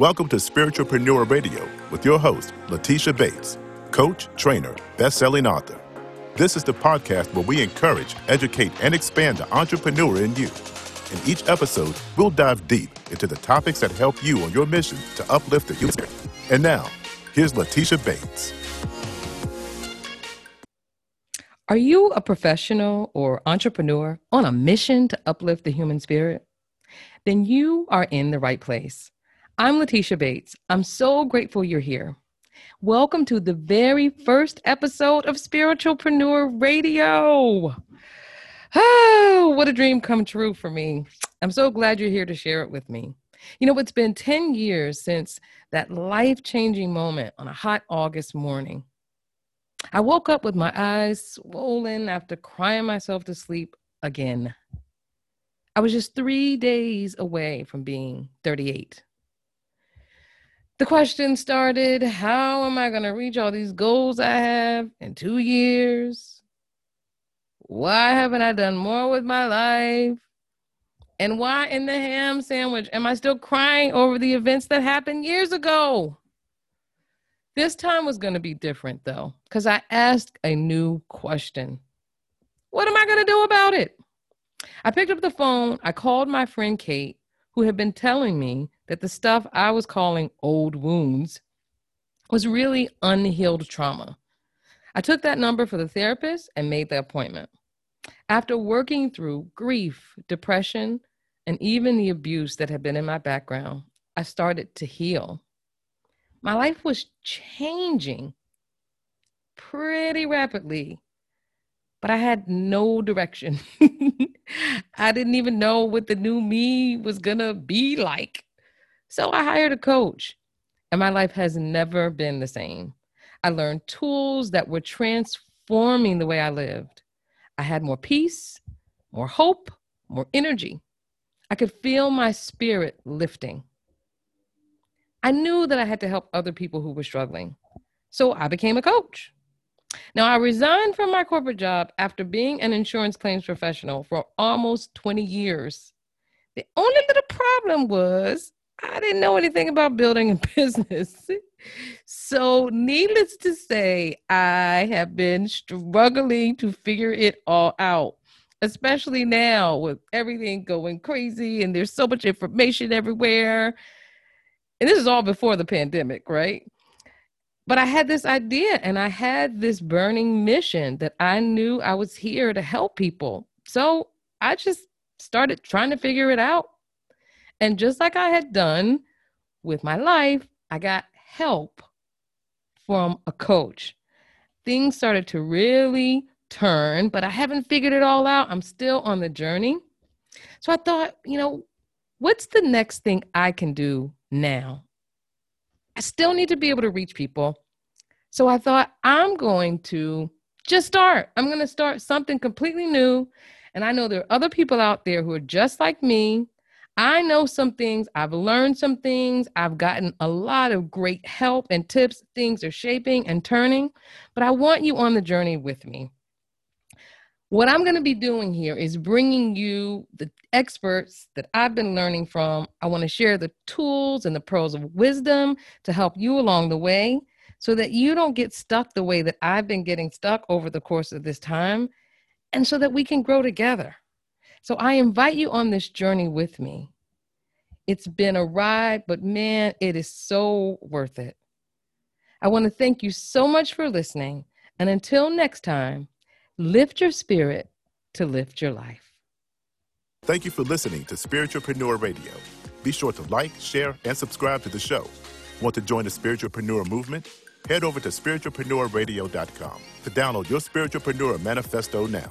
Welcome to Spiritualpreneur Radio with your host, Letitia Bates, coach, trainer, best-selling author. This is the podcast where we encourage, educate, and expand the entrepreneur in you. In each episode, we'll dive deep into the topics that help you on your mission to uplift the human spirit. And now, here's Letitia Bates. Are you a professional or entrepreneur on a mission to uplift the human spirit? Then you are in the right place. I'm Letitia Bates. I'm so grateful you're here. Welcome to the very first episode of Spiritualpreneur Radio. Oh, what a dream come true for me. I'm so glad you're here to share it with me. You know, it's been 10 years since that life changing moment on a hot August morning. I woke up with my eyes swollen after crying myself to sleep again. I was just three days away from being 38 the question started how am I going to reach all these goals I have in two years? Why haven't I done more with my life? And why in the ham sandwich am I still crying over the events that happened years ago? This time was going to be different though, because I asked a new question What am I going to do about it? I picked up the phone, I called my friend Kate, who had been telling me that the stuff I was calling old wounds was really unhealed trauma. I took that number for the therapist and made the appointment. After working through grief, depression, and even the abuse that had been in my background, I started to heal. My life was changing pretty rapidly, but I had no direction. I didn't even know what the new me was gonna be like. So I hired a coach, and my life has never been the same. I learned tools that were transforming the way I lived. I had more peace, more hope, more energy. I could feel my spirit lifting. I knew that I had to help other people who were struggling. So I became a coach. Now, I resigned from my corporate job after being an insurance claims professional for almost 20 years. The only little problem was I didn't know anything about building a business. so, needless to say, I have been struggling to figure it all out, especially now with everything going crazy and there's so much information everywhere. And this is all before the pandemic, right? But I had this idea and I had this burning mission that I knew I was here to help people. So I just started trying to figure it out and just like I had done with my life, I got help from a coach. Things started to really turn, but I haven't figured it all out. I'm still on the journey. So I thought, you know, what's the next thing I can do now? I still need to be able to reach people. So I thought, I'm going to just start. I'm going to start something completely new. And I know there are other people out there who are just like me I know some things, I've learned some things, I've gotten a lot of great help and tips. Things are shaping and turning, but I want you on the journey with me. What I'm going to be doing here is bringing you the experts that I've been learning from. I want to share the tools and the pearls of wisdom to help you along the way so that you don't get stuck the way that I've been getting stuck over the course of this time, and so that we can grow together. So I invite you on this journey with me. It's been a ride, but man, it is so worth it. I want to thank you so much for listening. And until next time, lift your spirit to lift your life. Thank you for listening to Spiritualpreneur Radio. Be sure to like, share, and subscribe to the show. Want to join the Spiritualpreneur movement? Head over to spiritualpreneurradio.com to download your Spiritualpreneur manifesto now.